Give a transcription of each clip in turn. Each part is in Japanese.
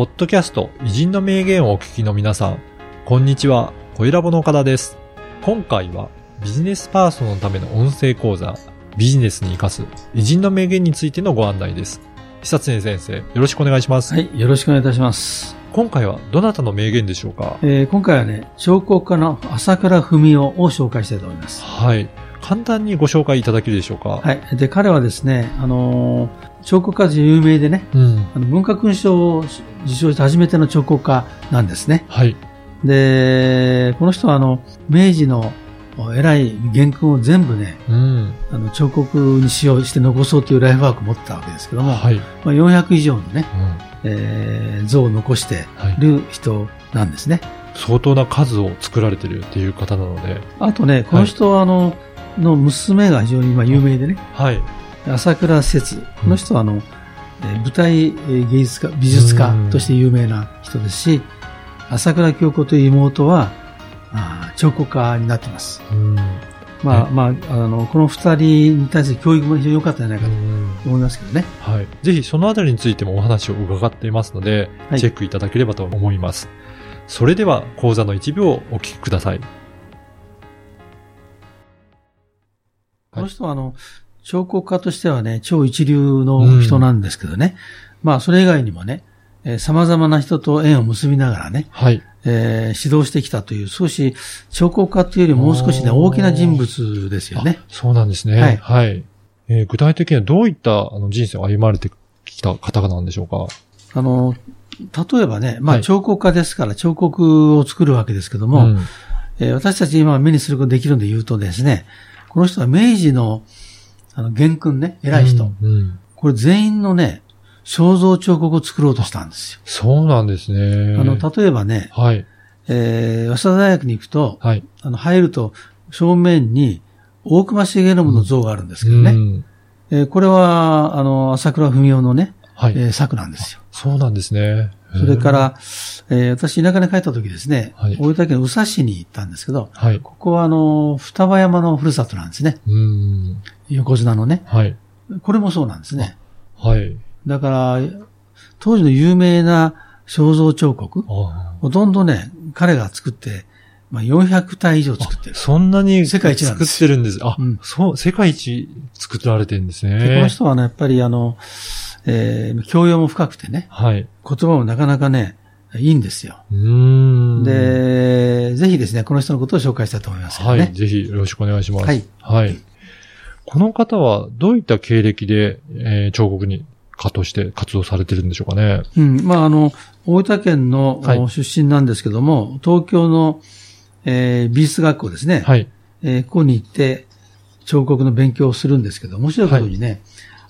ポッドキャスト偉人の名言をお聞きの皆さん、こんにちは、小ラボの岡田です。今回はビジネスパーソンのための音声講座、ビジネスに活かす偉人の名言についてのご案内です。久常先生、よろしくお願いします。はい、よろしくお願いいたします。今回はどなたの名言でしょうか？えー今回はね、彫刻家の朝倉文夫を紹介したいと思います。はい。簡単にご紹介いただけるでしょうか？はい。で、彼はですね、あのー彫刻家として有名でね、うん。あの文化勲章を受賞した初めての彫刻家なんですね。はい。で、この人はあの、明治の偉い原訓を全部ね、うん。あの彫刻に使用して残そうというライフワークを持ったわけですけども、はい。まあ、400以上のね、うん。えー像を残してはい。る人なんですね。相当な数を作られてるっていう方なので。あとね、この人はあの、の娘が非常に今有名でね、はい。朝倉節。この人はあの、えー舞台えー芸術家、美術家として有名な人ですし、朝倉京子という妹は、あー彫刻家になっています。うん。まあ、ねまあ、あの、この二人に対する教育も非常に良かったんじゃないかと思いますけどね。はい。ぜひそのあたりについてもお話を伺っていますので、はいチェックいただければと思います。それでは講座の一部をお聞きください。この人はあの、彫刻家としてはね、超一流の人なんですけどね。まあ、それ以外にもね、えー様々な人と縁を結びながらね、はい。えー指導してきたという、少し彫刻家というよりもう少しね、大きな人物ですよね。あそうなんですね。はいはい。えー具体的にはどういったあの人生を歩まれてきた方なんでしょうか？あの、例えばね、まはいあ彫刻家ですから彫刻を作るわけですけども、んえー私たち今目にすることができるんで言うとですね、この人は明治のあの元君ね、偉い人、うんうんこれ全員のね、肖像彫刻を作ろうとしたんですよ。そうなんですね。あの、例えばね、はい。えー、早稲田大学に行くと、はい。あの、入ると正面に大隈重信の像があるんですけどね。うんえーこれは、あの、朝倉文夫のね、はい、えー作なんですよ。そうなんですね。それから、えー私、田舎に帰った時ですね、はい大分県の宇佐市に行ったんですけど、はい。ここはあの、双葉山のふるさとなんですね。うん。横綱のね。はい。これもそうなんですね。はい。だから、当時の有名な肖像彫刻、あほとんどね、彼が作って、まあ、400体以上作ってる。そんなに世界一作ってるんです。あ、うんそう、世界一作られてるんですね。でこの人はね、やっぱりあの、えー教養も深くてね、はい。言葉もなかなかね、いいんですよ。うーん。で、ぜひですね、この人のことを紹介したいと思いますけどね。はい。ぜひよろしくお願いします。はい。はい。この方はどういった経歴で、えー彫刻に家として活動されてるんでしょうかね。うん。まあ、あの、大分県の、はいお出身なんですけども、東京の、えー美術学校ですね。はい。えーここに行って、彫刻の勉強をするんですけど、面白いことにね、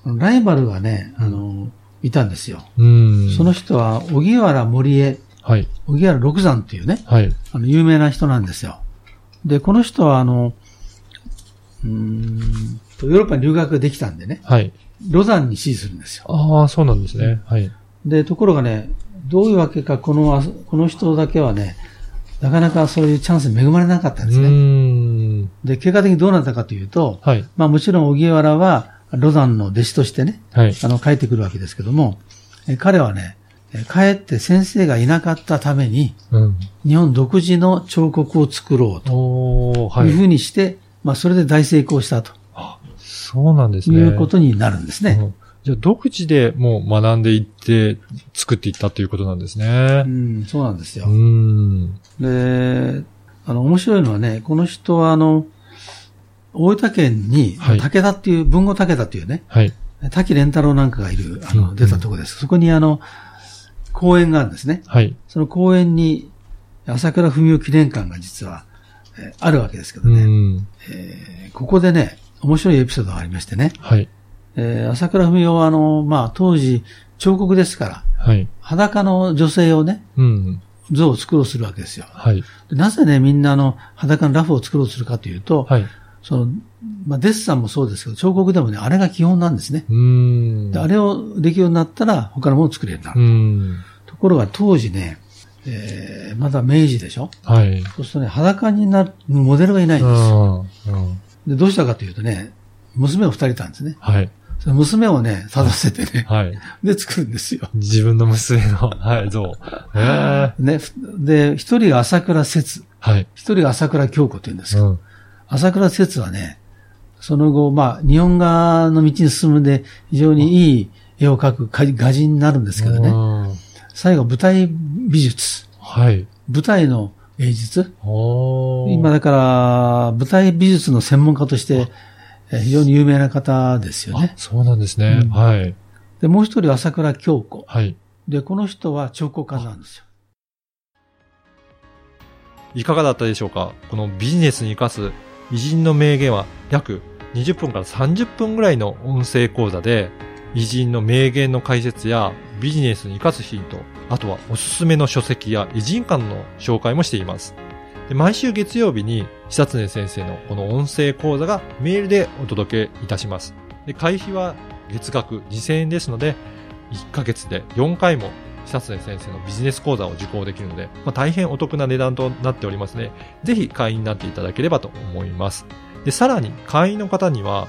あのライバルがね、あの、いたんですよ。うーん。その人は、荻原森江、はい。荻原六山っていうね、はい。あの、有名な人なんですよ。で、この人は、あの、うーんと、ヨーロッパに留学ができたんでね、はい。ロザンに支持するんですよ。ああ、そうなんですね。はい。で、ところがね、どういうわけか、この、この人だけはね、なかなかそういうチャンスに恵まれなかったんうですね。で、結果的にどうなったかというと、はい。まあもちろん荻原は、ロザンの弟子としてね、はい。あの、帰ってくるわけですけども、え彼はね、え帰って先生がいなかったために、うん。日本独自の彫刻を作ろうといいうふうにして、まあそれで大成功したとそうなんですいね。うことになるんですね。うんじゃあ、独自でもう学んでいって、作っていったということなんですうね。ん、そうなんですよう。ん。で、あの、面白いのはね、この人はあの、大分県に、はい武田っていう、文豪武田っていうね、はい。滝滝蓮太郎なんかがいる、あの、うん出たところです。そこにあの、公園があるんですね。はい。その公園に、朝倉文夫記念館が実は、えーあるわけですけどうね、ん。えーここでね、面白いエピソードがありましてね、はい。えー朝倉文夫はあの、まあ、当時、彫刻ですから、はい。裸の女性をね、うん。像を作ろうとするわけですよ。はい。でなぜね、みんなあの、裸のラフを作ろうとするかというと、はい。その、まあ、デッサンもそうですけど、彫刻でもね、あれが基本なんですね。うーん。であれをできるようになったら、他のものを作れるようになうる。ん。ところが当時ね、えー、まだ明治でしょ？はい。そうするとね、裸になるモデルがいないんうですよ。で、どうしたかというとね、娘を二人いたんですね。はい。娘をね、立たせてね、はい。で作るんですよ。自分の娘の、はい、像。へえ。ね、ふで、一人が朝倉節、はい。一人が朝倉京子って言うんですけど、うん。朝倉節はね、その後、まあ、日本画の道に進むんで、非常にいい絵を描く画画人になるんですけどね、うん最後、舞台美術、はい。舞台の芸術、今だから、舞台美術の専門家として、えー非常に有名な方ですよあね。そうなんですね。うんはい。で、もう一人、朝倉京子。はい。で、この人は彫刻家なんですよ。いかがだったでしょうか？このビジネスに活かす偉人の名言は約20分から30分ぐらいの音声講座で偉人の名言の解説やビジネスに活かすヒント、あとはおすすめの書籍や偉人館の紹介もしています。で毎週月曜日に久常先生のこの音声講座がメールでお届けいたします。で会費は月額2000円ですので、1ヶ月で4回も久常先生のビジネス講座を受講できるので、まあ、大変お得な値段となっておりますね。ぜひ会員になっていただければと思います。で、さらに会員の方には、